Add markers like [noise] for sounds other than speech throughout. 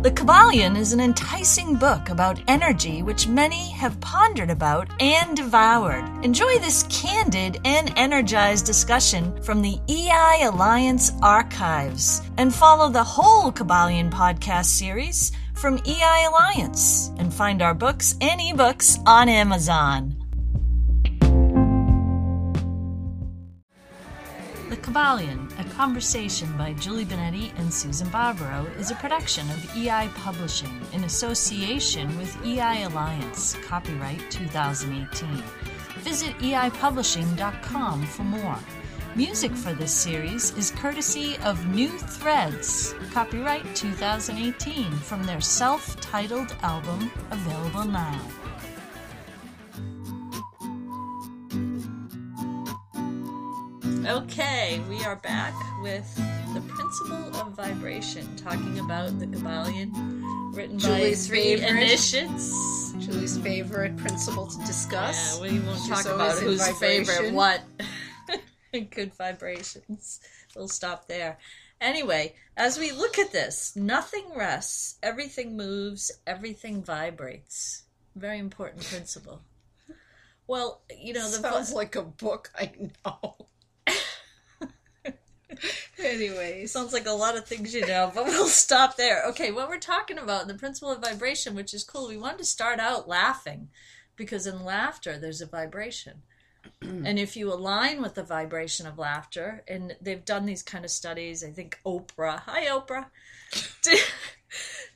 The Kybalion is an enticing book about energy which many have pondered about and devoured. Enjoy this candid and energized discussion from the EI Alliance archives and follow the whole Kybalion podcast series from EI Alliance and find our books and ebooks on Amazon. Kybalion, a conversation by Julie Benetti and Susan Barbaro, is a production of EI Publishing in association with EI Alliance, copyright 2018. Visit eipublishing.com for more. Music for this series is courtesy of New Threads, copyright 2018, from their self titled album, available now. Okay, we are back with the principle of vibration, talking about the Kybalion, written Julie's by three favorite. initiates. Julie's favorite principle to discuss. Yeah, we won't She's talk about whose favorite what. [laughs] Good vibrations. We'll stop there. Anyway, as we look at this, nothing rests, everything moves, everything vibrates. Very important principle. Well, you know, the Sounds like a book I know. Anyways, Sounds like a lot of things you know, but [laughs] we'll stop there. Okay, what we're talking about, the principle of vibration, which is cool. We wanted to start out laughing because in laughter there's a vibration. [clears throat] and if you align with the vibration of laughter, and they've done these kind of studies, I think Oprah, hi Oprah, [laughs] did,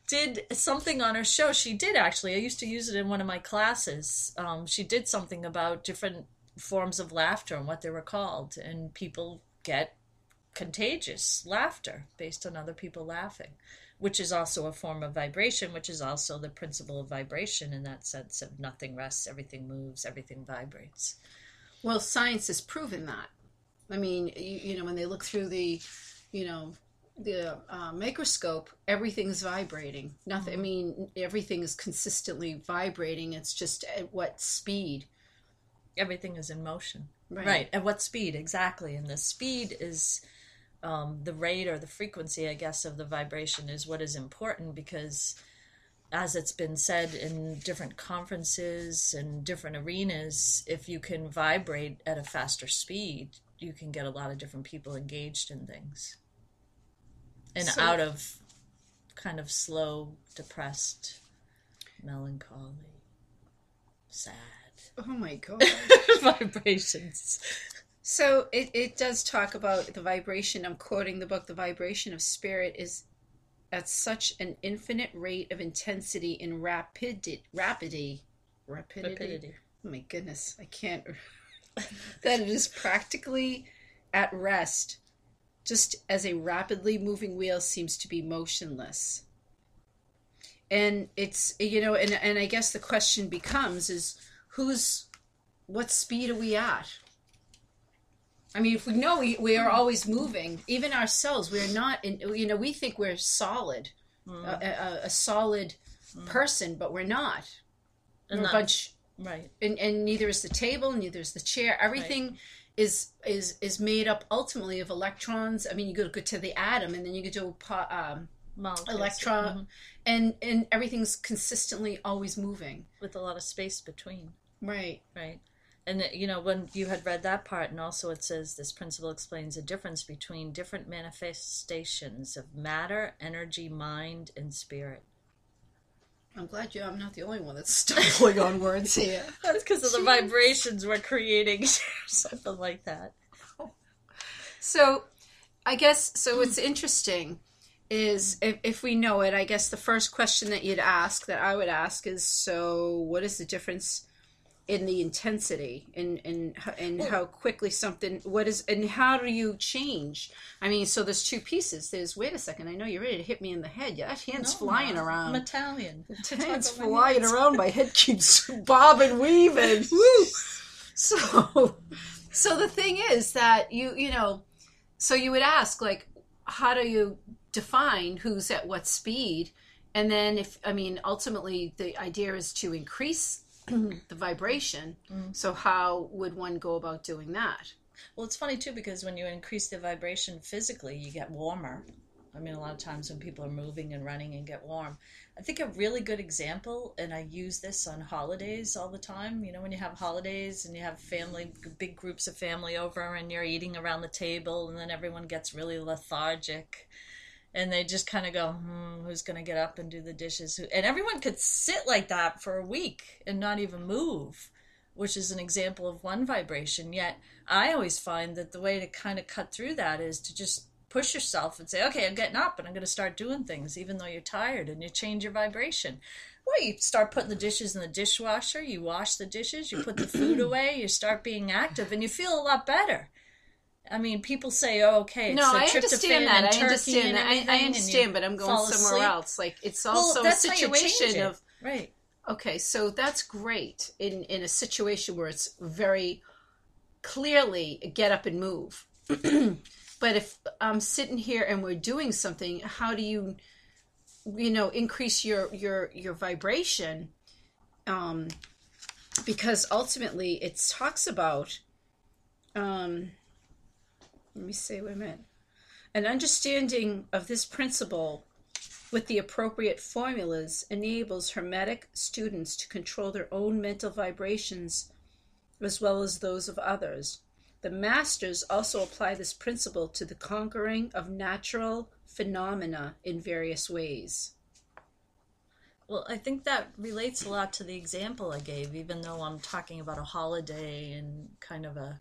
did something on her show. She did actually. I used to use it in one of my classes. Um, she did something about different forms of laughter and what they were called, and people get contagious laughter based on other people laughing, which is also a form of vibration, which is also the principle of vibration in that sense of nothing rests, everything moves, everything vibrates. well, science has proven that. I mean, you, you know, when they look through the, you know, the uh, microscope, everything's vibrating. Nothing. I mean, everything is consistently vibrating. It's just at what speed. Everything is in motion. Right. Right. At what speed? Exactly. And the speed is um, the rate or the frequency, I guess, of the vibration is what is important because, as it's been said in different conferences and different arenas, if you can vibrate at a faster speed, you can get a lot of different people engaged in things and So- out of kind of slow, depressed, melancholy, sad Oh my [laughs] god. vibrations. So it, it does talk about the vibration. I'm quoting the book, The Vibration of Spirit is at such an infinite rate of intensity and rapidity. Rapidity. Rapidity. Rapidity. Oh my goodness, I can't. [laughs] that it is practically at rest, just as a rapidly moving wheel seems to be motionless. And it's, you know, and, and I guess the question becomes is who's, what speed are we at? I mean, if we know we, we are always moving, even ourselves, we are not, in, you know, we think we're solid, Mm. a, a, a solid person, but we're not. And We're a bunch Right. and, and neither is the table, neither is the chair. Everything is is is made up ultimately of electrons. I mean, you go go to the atom, and then you go to po- um, Molecules. electron, Mhm. and and everything's consistently always moving. with a lot of space between. Right. Right. And you know when you had read that part, and also it says this principle explains the difference between different manifestations of matter, energy, mind, and spirit. I'm glad you. I'm not the only one that's [laughs] stumbling on words here. [laughs] That's because of the vibrations we're creating, [laughs] something like that. So, I guess so. What's interesting is if, if we know it. I guess the first question that you'd ask, that I would ask, is so what is the difference in the intensity and and and how quickly something what is and how do you change? I mean, so there's two pieces. There's wait a second. I know you're ready to hit me in the head. Yeah, that hand's flying I'm around. Italian. Hand's Talk about my flying hands. around. My head keeps [laughs] bobbing, weaving. [laughs] Woo! So, so the thing is that you, you know, so you would ask like, how do you define who's at what speed? And then if I mean, ultimately, the idea is to increase [clears throat] the vibration. Mm. So how would one go about doing that? Well, it's funny too because when you increase the vibration physically, you get warmer. I mean, a lot of times when people are moving and running and get warm. I think a really good example, and I use this on holidays all the time. You know, when you have holidays and you have family, big groups of family over, and you're eating around the table, and then everyone gets really lethargic. And they just kind of go, hmm, who's going to get up and do the dishes? And everyone could sit like that for a week and not even move which is an example of one vibration. Yet I always find that the way to kind of cut through that is to just push yourself and say, okay, I'm getting up and I'm going to start doing things, even though you're tired, and you change your vibration. Well, you start putting the dishes in the dishwasher, you wash the dishes, you put the food [clears throat] away, you start being active, and you feel a lot better. I mean, people say, "Oh, okay." no, I understand that. I understand that. I, I, understand, but I'm going somewhere asleep. else. Like it's also well, a situation of right. Okay, so that's great in in a situation where it's very clearly get up and move. [clears throat] but if I'm sitting here and we're doing something, how do you you know increase your your your vibration? Um because ultimately it talks about um let me say wait a minute an understanding of this principle with the appropriate formulas enables Hermetic students to control their own mental vibrations as well as those of others. The masters also apply this principle to the conquering of natural phenomena in various ways. Well, I think that relates a lot to the example I gave, even though I'm talking about a holiday and kind of a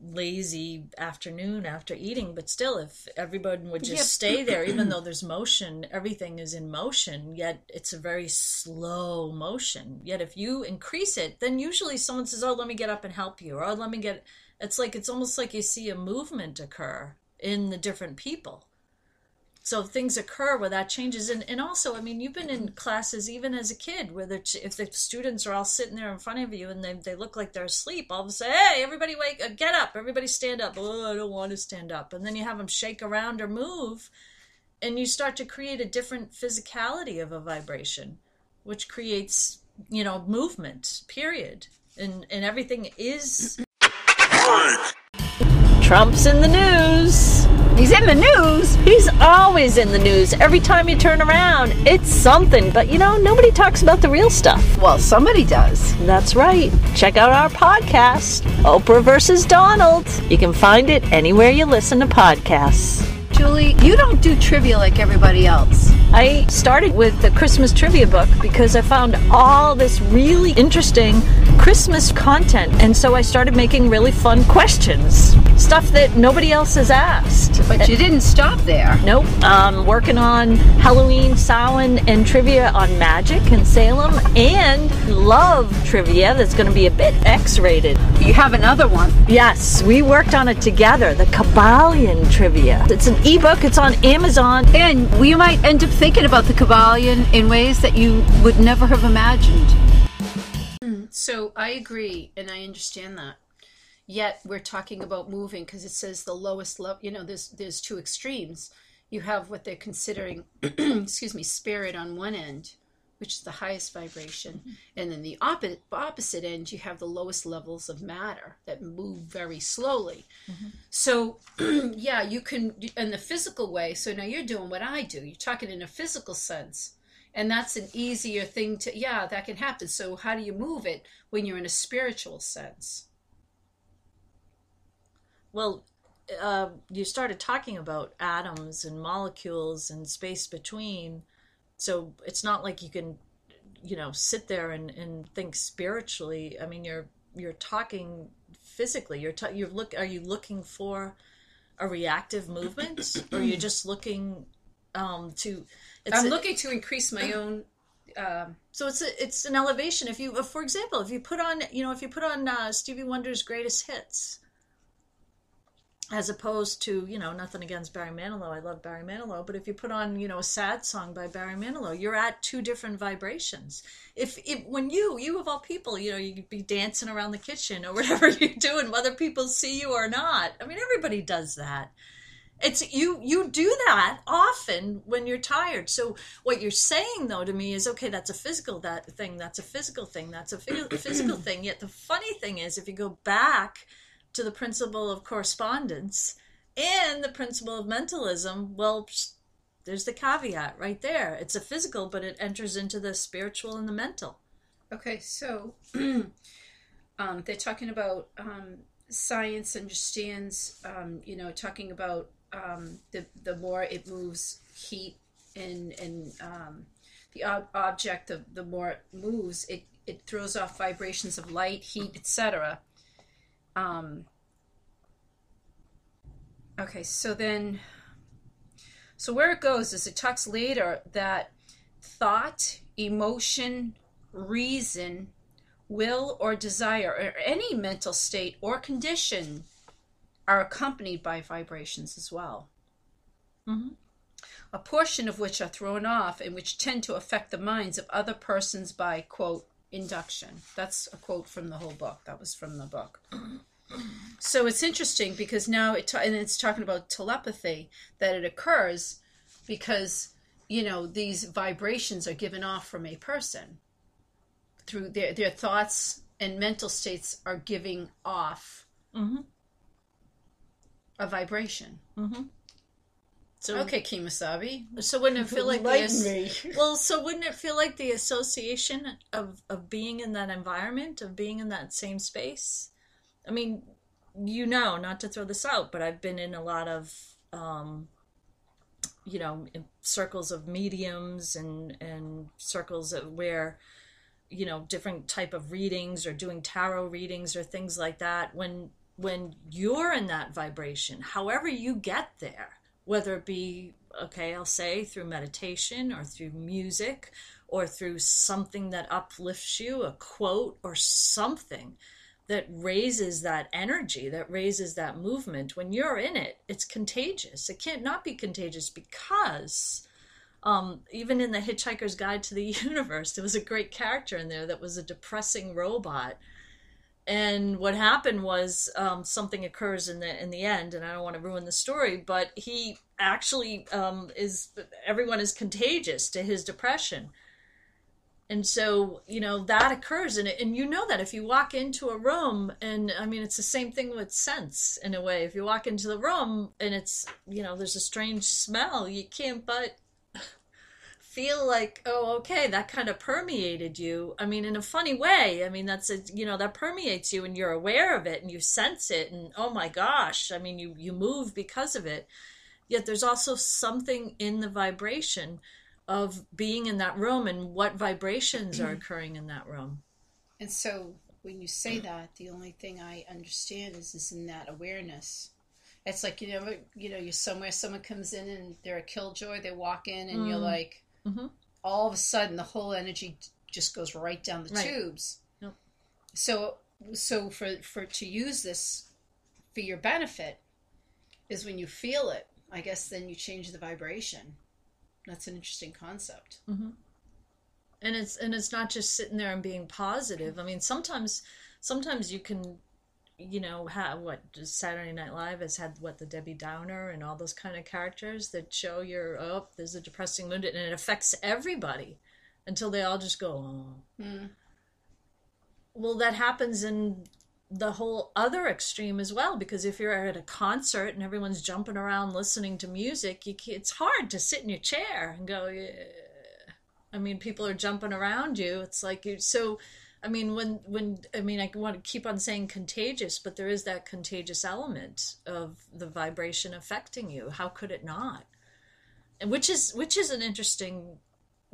lazy afternoon after eating but still if everybody would just yep. stay there even [clears throat] though there's motion everything is in motion yet it's a very slow motion yet if you increase it then usually someone says oh let me get up and help you or oh, let me get it's like it's almost like you see a movement occur in the different people so things occur where that changes and, and also i mean you've been in classes even as a kid where the, if the students are all sitting there in front of you and they, they look like they're asleep all of a sudden hey everybody wake uh, get up everybody stand up. Oh i don't want to stand up. And then you have them shake around or move and you start to create a different physicality of a vibration which creates you know movement period. And and everything is Trump's in the news. He's in the news. He's always in the news. Every time you turn around, it's something. But you know, nobody talks about the real stuff. Well, somebody does. That's right. Check out our podcast, Oprah versus Donald. You can find it anywhere you listen to podcasts. Julie, you don't do trivia like everybody else. I started with the Christmas trivia book because I found all this really interesting Christmas content. And so I started making really fun questions, stuff that nobody else has asked. But you didn't stop there. Nope. I'm working on Halloween, Samhain, and trivia on magic and Salem, and love trivia that's going to be a bit X rated. You have another one. Yes, we worked on it together, the Kybalion trivia. It's an ebook, it's on Amazon. And we might end up thinking about the Kybalion in ways that you would never have imagined. Hmm, so I agree, and I understand that. Yet we're talking about moving because it says the lowest level. You know, there's there's two extremes. You have what they're considering, [clears throat] excuse me, spirit on one end, which is the highest vibration, and then the opposite opposite end, you have the lowest levels of matter that move very slowly. Mm-hmm. So, [clears throat] yeah, you can in the physical way. So now you're doing what I do. You're talking in a physical sense and that's an easier thing to yeah that can happen so how do you move it when you're in a spiritual sense well uh, you started talking about atoms and molecules and space between so it's not like you can you know sit there and, and think spiritually i mean you're you're talking physically you're ta- you're look are you looking for a reactive movement [clears throat] or you're just looking um, to it's I'm a, looking to increase my own. Um, so it's a, it's an elevation. If you, for example, if you put on, you know, if you put on uh, Stevie Wonder's greatest hits, as opposed to, you know, nothing against Barry Manilow. I love Barry Manilow, but if you put on, you know, a sad song by Barry Manilow, you're at two different vibrations. If, if when you, you of all people, you know, you could be dancing around the kitchen or [laughs] whatever you're doing, whether people see you or not. I mean, everybody does that it's you you do that often when you're tired so what you're saying though to me is okay that's a physical that thing that's a physical thing that's a physical [clears throat] thing yet the funny thing is if you go back to the principle of correspondence And the principle of mentalism, well, there's the caveat right there. It's a physical, but it enters into the spiritual and the mental. Okay, so [clears throat] um, they're talking about um, science understands, um, you know, talking about um, the the more it moves heat and and um, the ob- object of the more it moves, it it throws off vibrations of light, heat, etc. Um, okay, so then, so where it goes is it talks later that thought, emotion, reason, will, or desire, or any mental state or condition are accompanied by vibrations as well. Mm-hmm. A portion of which are thrown off and which tend to affect the minds of other persons by, quote, induction. That's a quote from the whole book. That was from the book. [clears throat] So it's interesting because now it ta- and it's talking about telepathy that it occurs because you know these vibrations are given off from a person through their their thoughts and mental states are giving off Mm-hmm. a vibration. Mm-hmm. So Okay, Kemosabe. So [laughs] wouldn't it feel like the [laughs] well? So wouldn't it feel like the association of of being in that environment, of being in that same space? I mean, you know, not to throw this out, but I've been in a lot of, um, you know, in circles of mediums and and circles of where, you know, different type of readings or doing tarot readings or things like that. When when you're in that vibration, however you get there, whether it be okay i'll say through meditation or through music or through something that uplifts you a quote or something that raises that energy that raises that movement when you're in it it's contagious. It can't not be contagious because um, even in the hitchhiker's guide to the [laughs] universe there was a great character in there that was a depressing robot and what happened was um, something occurs in the in the end and i don't want to ruin the story but he actually um, is everyone is contagious to his depression. And so you know that occurs and, and you know that if you walk into a room and i mean it's the same thing with sense in a way. If you walk into the room and it's you know there's a strange smell you can't but feel like oh okay that kind of permeated you i mean in a funny way i mean that's a you know that permeates you and you're aware of it and you sense it and oh my gosh i mean you you move because of it yet there's also something in the vibration of being in that room and what vibrations are [clears throat] occurring in that room And so when you say that, the only thing I understand is is in that awareness. It's like you know, you know, you're somewhere, someone comes in and they're a killjoy. They walk in and you're Mm. like, Mhm. all of a sudden, the whole energy just goes right down the Right. tubes. Yep. So, so for for to use this for your benefit is when you feel it. I guess then you change the vibration. That's an interesting concept. and it's and it's not just sitting there and being positive i mean sometimes sometimes you can you know have what saturday night live has had what the debbie downer and all those kind of characters that show your oh there's a depressing mood and it affects everybody until they all just go oh Mm. well that happens in the whole other extreme as well because if you're at a concert and everyone's jumping around listening to music you it's hard to sit in your chair and go yeah. i mean people are jumping around you it's like you so i mean when when i mean i want to keep on saying contagious but there is that contagious element of the vibration affecting you. How could it not? And which is which is an interesting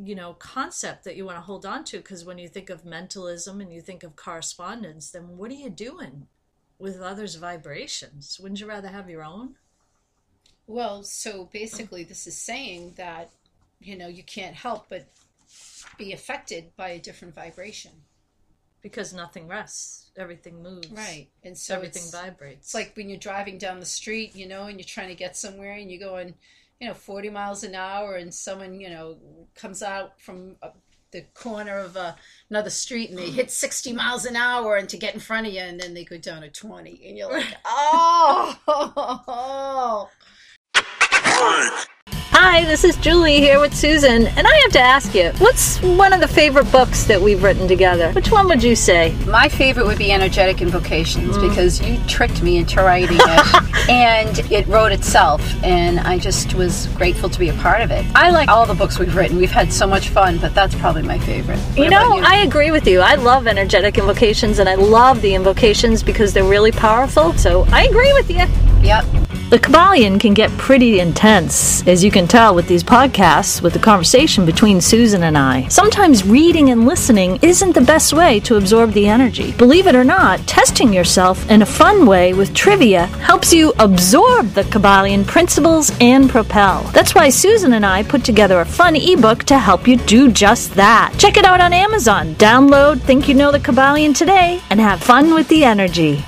you know concept that you want to hold on to because when you think of mentalism and you think of correspondence then what are you doing with others vibrations? Wouldn't you rather have your own? Well, so basically, this is saying that you know you can't help but be affected by a different vibration, because nothing rests everything moves right? And so everything vibrates it's like when you're driving down the street, you know, and you're trying to get somewhere, and you're going, you know, 40 miles an hour, and someone you know comes out from uh, the corner of uh, another street, and they hit [gasps] 60 miles an hour, and to get in front of you, and then they go down to 20, and you're like, [laughs] oh. [laughs] [laughs] Hi, Hi, this is Julie here with Susan, and I have to ask you, what's one of the favorite books that we've written together? Which one would you say? My favorite would be Energetic Invocations mm. because you tricked me into writing it [laughs] and it wrote itself, and I just was grateful to be a part of it. I like all the books we've written. We've had so much fun, but that's probably my favorite. What you know, you? I agree with you. I love Energetic Invocations and I love the invocations because they're really powerful, so I agree with you. Yep. The Kybalion can get pretty intense, as you can tell with these podcasts, with the conversation between Susan and I. Sometimes reading and listening isn't the best way to absorb the energy. Believe it or not, testing yourself in a fun way with trivia helps you absorb the Kybalion principles and propel. That's why Susan and I put together a fun ebook to help you do just that. Check it out on Amazon. Download Think You Know the Kybalion today and have fun with the energy.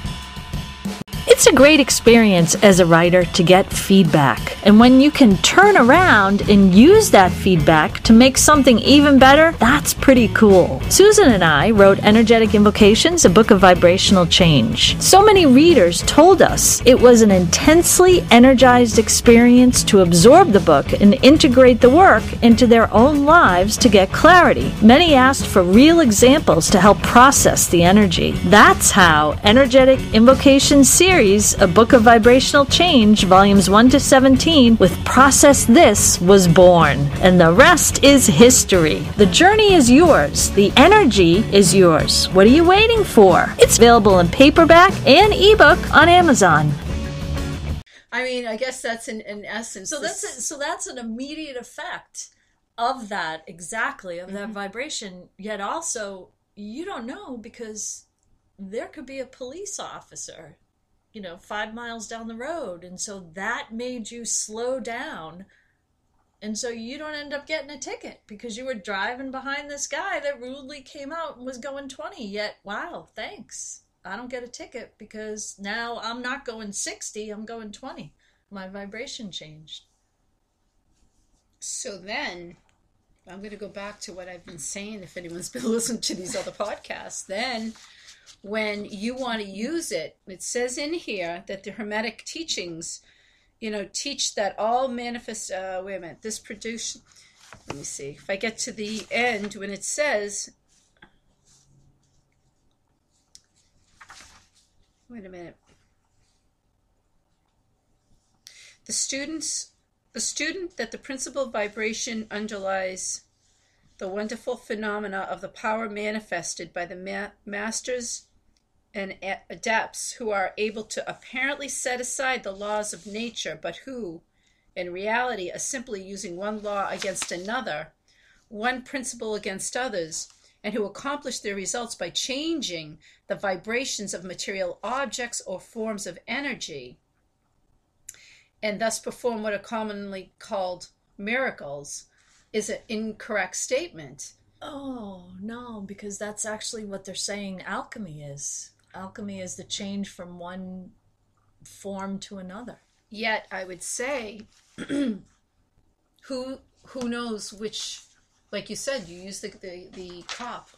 It's a great experience as a writer to get feedback. And when you can turn around and use that feedback to make something even better, that's pretty cool. Susan and I wrote Energetic Invocations, a book of vibrational change. So many readers told us it was an intensely energized experience to absorb the book and integrate the work into their own lives to get clarity. Many asked for real examples to help process the energy. That's how Energetic Invocations series series, A Book of Vibrational Change, volumes 1 to 17, with Process This was born. And the rest is history. The journey is yours, the energy is yours. What are you waiting for? It's available in paperback and ebook on Amazon. I mean, I guess that's in, in essence. So this... that's a, so that's an immediate effect of that exactly of that mm-hmm. vibration. Yet also, you don't know because there could be a police officer you know, five miles down the road. And so that made you slow down. And so you don't end up getting a ticket because you were driving behind this guy that rudely came out and was going 20. Yet, wow, thanks. I don't get a ticket because now I'm not going 60, I'm going 20. My vibration changed. So then I'm going to go back to what I've been saying if anyone's been [laughs] listening to these other podcasts. Then when you want to use it, it says in here that the Hermetic teachings, you know, teach that all manifest. Uh, wait a minute, this produce. Let me see. If I get to the end, when it says, wait a minute. The students, the student that the principal vibration underlies the wonderful phenomena of the power manifested by the ma- masters and adepts who are able to apparently set aside the laws of nature, but who, in reality, are simply using one law against another, one principle against others, and who accomplish their results by changing the vibrations of material objects or forms of energy, and thus perform what are commonly called miracles is an incorrect statement. Oh, no, because that's actually what they're saying alchemy is. Alchemy is the change from one form to another. Yet I would say [clears throat] who who knows which like you said, you use the the, the cop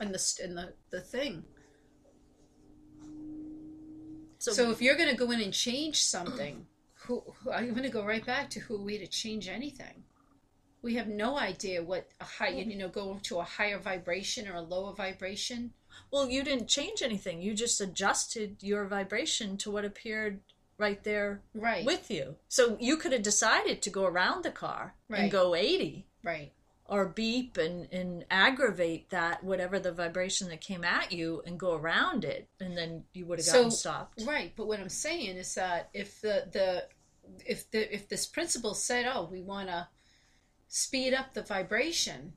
and the and the, the thing. So, so if you're going to go in and change something, who, who I'm going to go right back to who are we to change anything? We have no idea what a high you know go to a higher vibration or a lower vibration. Well you didn't change anything. You just adjusted your vibration to what appeared right there right. with you. So you could have decided to go around the car right. and go 80 right. or beep and, and aggravate that whatever the vibration that came at you and go around it and then you would have gotten so, stopped. right but what i'm saying is that if the the if the if this principle said oh we want to speed up the vibration,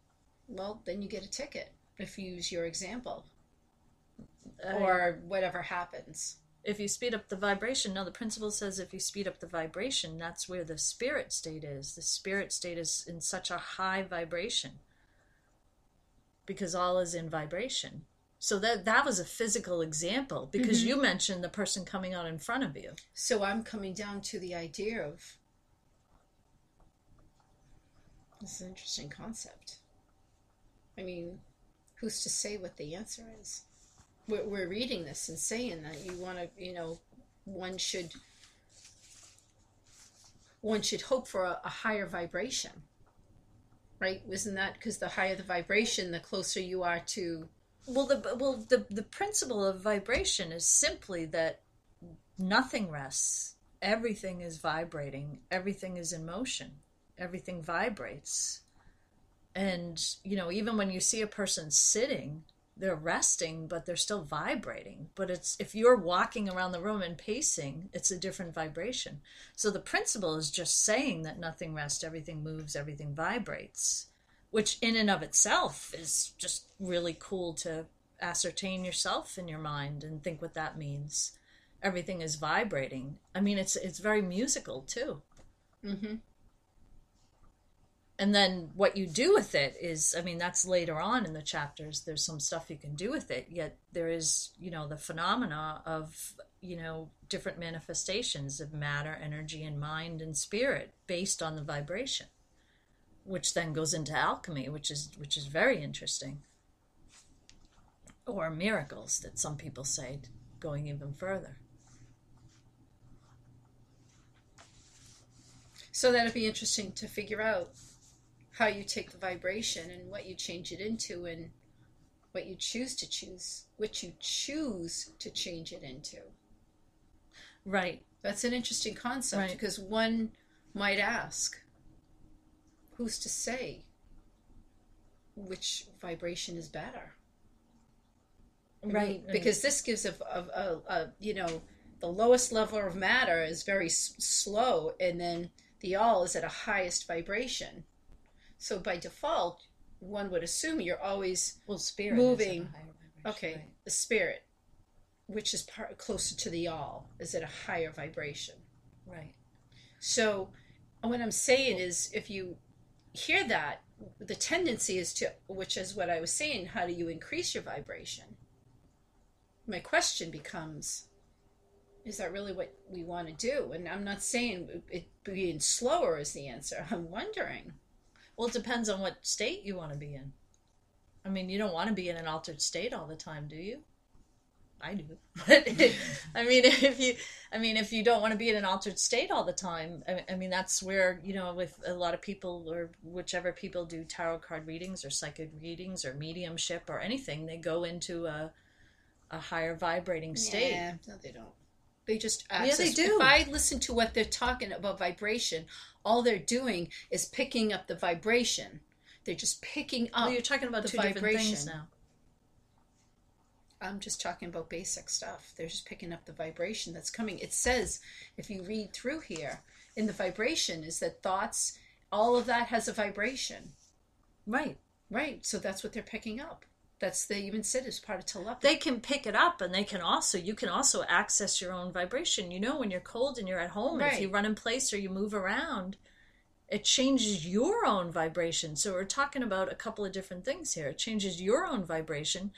well, then you get a ticket if you use your example or whatever happens. If you speed up the vibration, no, the principle says if you speed up the vibration, that's where the spirit state is. The spirit state is in such a high vibration because all is in vibration. So that that was a physical example because mm-hmm. you mentioned the person coming out in front of you. So I'm coming down to the idea of this is an interesting concept. I mean, who's to say what the answer is? We're, we're reading this and saying that you want to, you know, one should one should hope for a, a higher vibration. Right? Isn't that because the higher the vibration, the closer you are to. Well, the well the the principle of vibration is simply that nothing rests. Everything is vibrating. Everything is in motion. Everything vibrates. And you know, even when you see a person sitting, they're resting, but they're still vibrating. But it's if you're walking around the room and pacing, it's a different vibration. So the principle is just saying that nothing rests, everything moves, everything vibrates, which in and of itself is just really cool to ascertain yourself in your mind and think what that means. Everything is vibrating. I mean, it's it's very musical too. Mm-hmm. And then what you do with it is i mean that's later on in the chapters. There's some stuff you can do with it yet there is you know the phenomena of you know different manifestations of matter energy and mind and spirit based on the vibration which then goes into alchemy which is which is very interesting. Or miracles that some people say going even further. So that'd be interesting to figure out how you take the vibration and what you change it into and what you choose to choose, what you choose to change it into. right That's an interesting concept Right. because one might ask, who's to say which vibration is better? I mean, right right. because this gives a, a, a, a you know the lowest level of matter is very s- slow and then the all is at a highest vibration so by default one would assume you're always well spirit moving. is at a higher vibration, okay right. the spirit which is part closer to the all is at a higher vibration. Right. So what i'm saying is if you hear that the tendency is to which is what i was saying how do you increase your vibration? My question becomes is that really what we want to do? And i'm not saying it being slower is the answer. I'm wondering Well, it depends on what state you want to be in. I mean, you don't want to be in an altered state all the time, do you? I do. [laughs] But [laughs] I mean, if you, I mean, if you don't want to be in an altered state all the time, I, I mean, that's where you know, with a lot of people or whichever people do tarot card readings or psychic readings or mediumship or anything, they go into a a higher vibrating state. Yeah, no, they don't. They just Yeah, they do. If I listen to what they're talking about vibration, all they're doing is picking up the vibration. They're just picking up. Well, you're talking about the two different things now. I'm just talking about basic stuff. They're just picking up the vibration that's coming. It says, if you read through here, in the vibration is that thoughts, all of that has a vibration. Right. Right. So that's what they're picking up. That's they even said is part of telepathy. they can pick it up and they can also you can also access your own vibration. You know when you're cold and you're at home and if you run in place or you move around it changes your own vibration. So we're talking about a couple of different things here. It changes your own vibration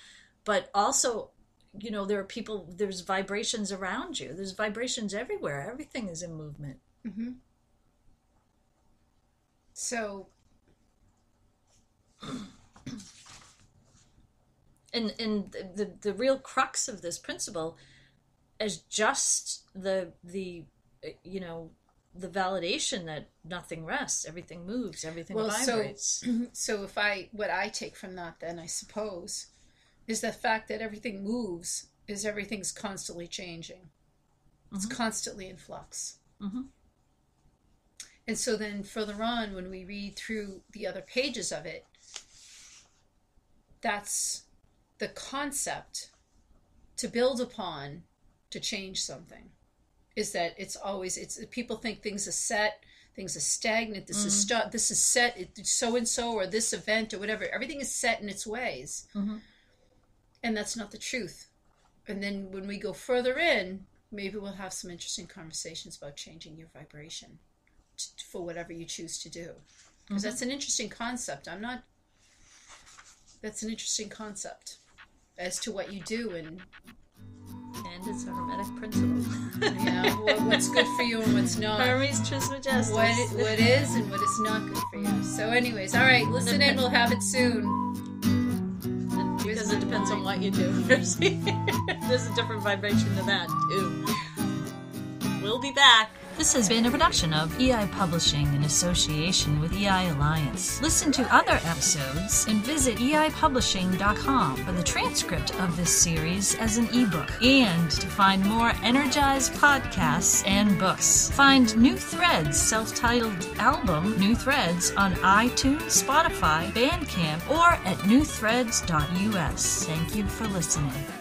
but also you know there are people there's vibrations around you. There's vibrations everywhere. Everything is in movement. Hmm So [clears throat] and and the, the the real crux of this principle is just the the uh, you know the validation that nothing rests everything moves everything Well, so- vibrates [clears throat] So if I what I take from that then I suppose is the fact that everything moves is everything's constantly changing. It's Mhm. constantly in flux. Mhm. And so then further on when we read through the other pages of it that's the concept to build upon to change something is that it's always it's people think things are set things are stagnant this is stu- this is set so and so or this event or whatever everything is set in its ways. Mhm. and that's not the truth. And then when we go further in maybe we'll have some interesting conversations about changing your vibration t- for whatever you choose to do. Because Mhm. that's an interesting concept. I'm not that's an interesting concept as to what you do and and it's a hermetic principle you know what, what's good for you and what's not hermes trismegistus what what is and what is not good for you. So, anyways, all right, listen in. We'll have it soon. because it depends on what you do [laughs] there's a different vibration to that too we'll be back This has been a production of EI Publishing in association with EI Alliance. Listen to other episodes and visit eipublishing.com for the transcript of this series as an ebook and to find more energized podcasts and books. Find New Threads self-titled album New Threads on iTunes, Spotify, Bandcamp, or at newthreads.us. Thank you for listening.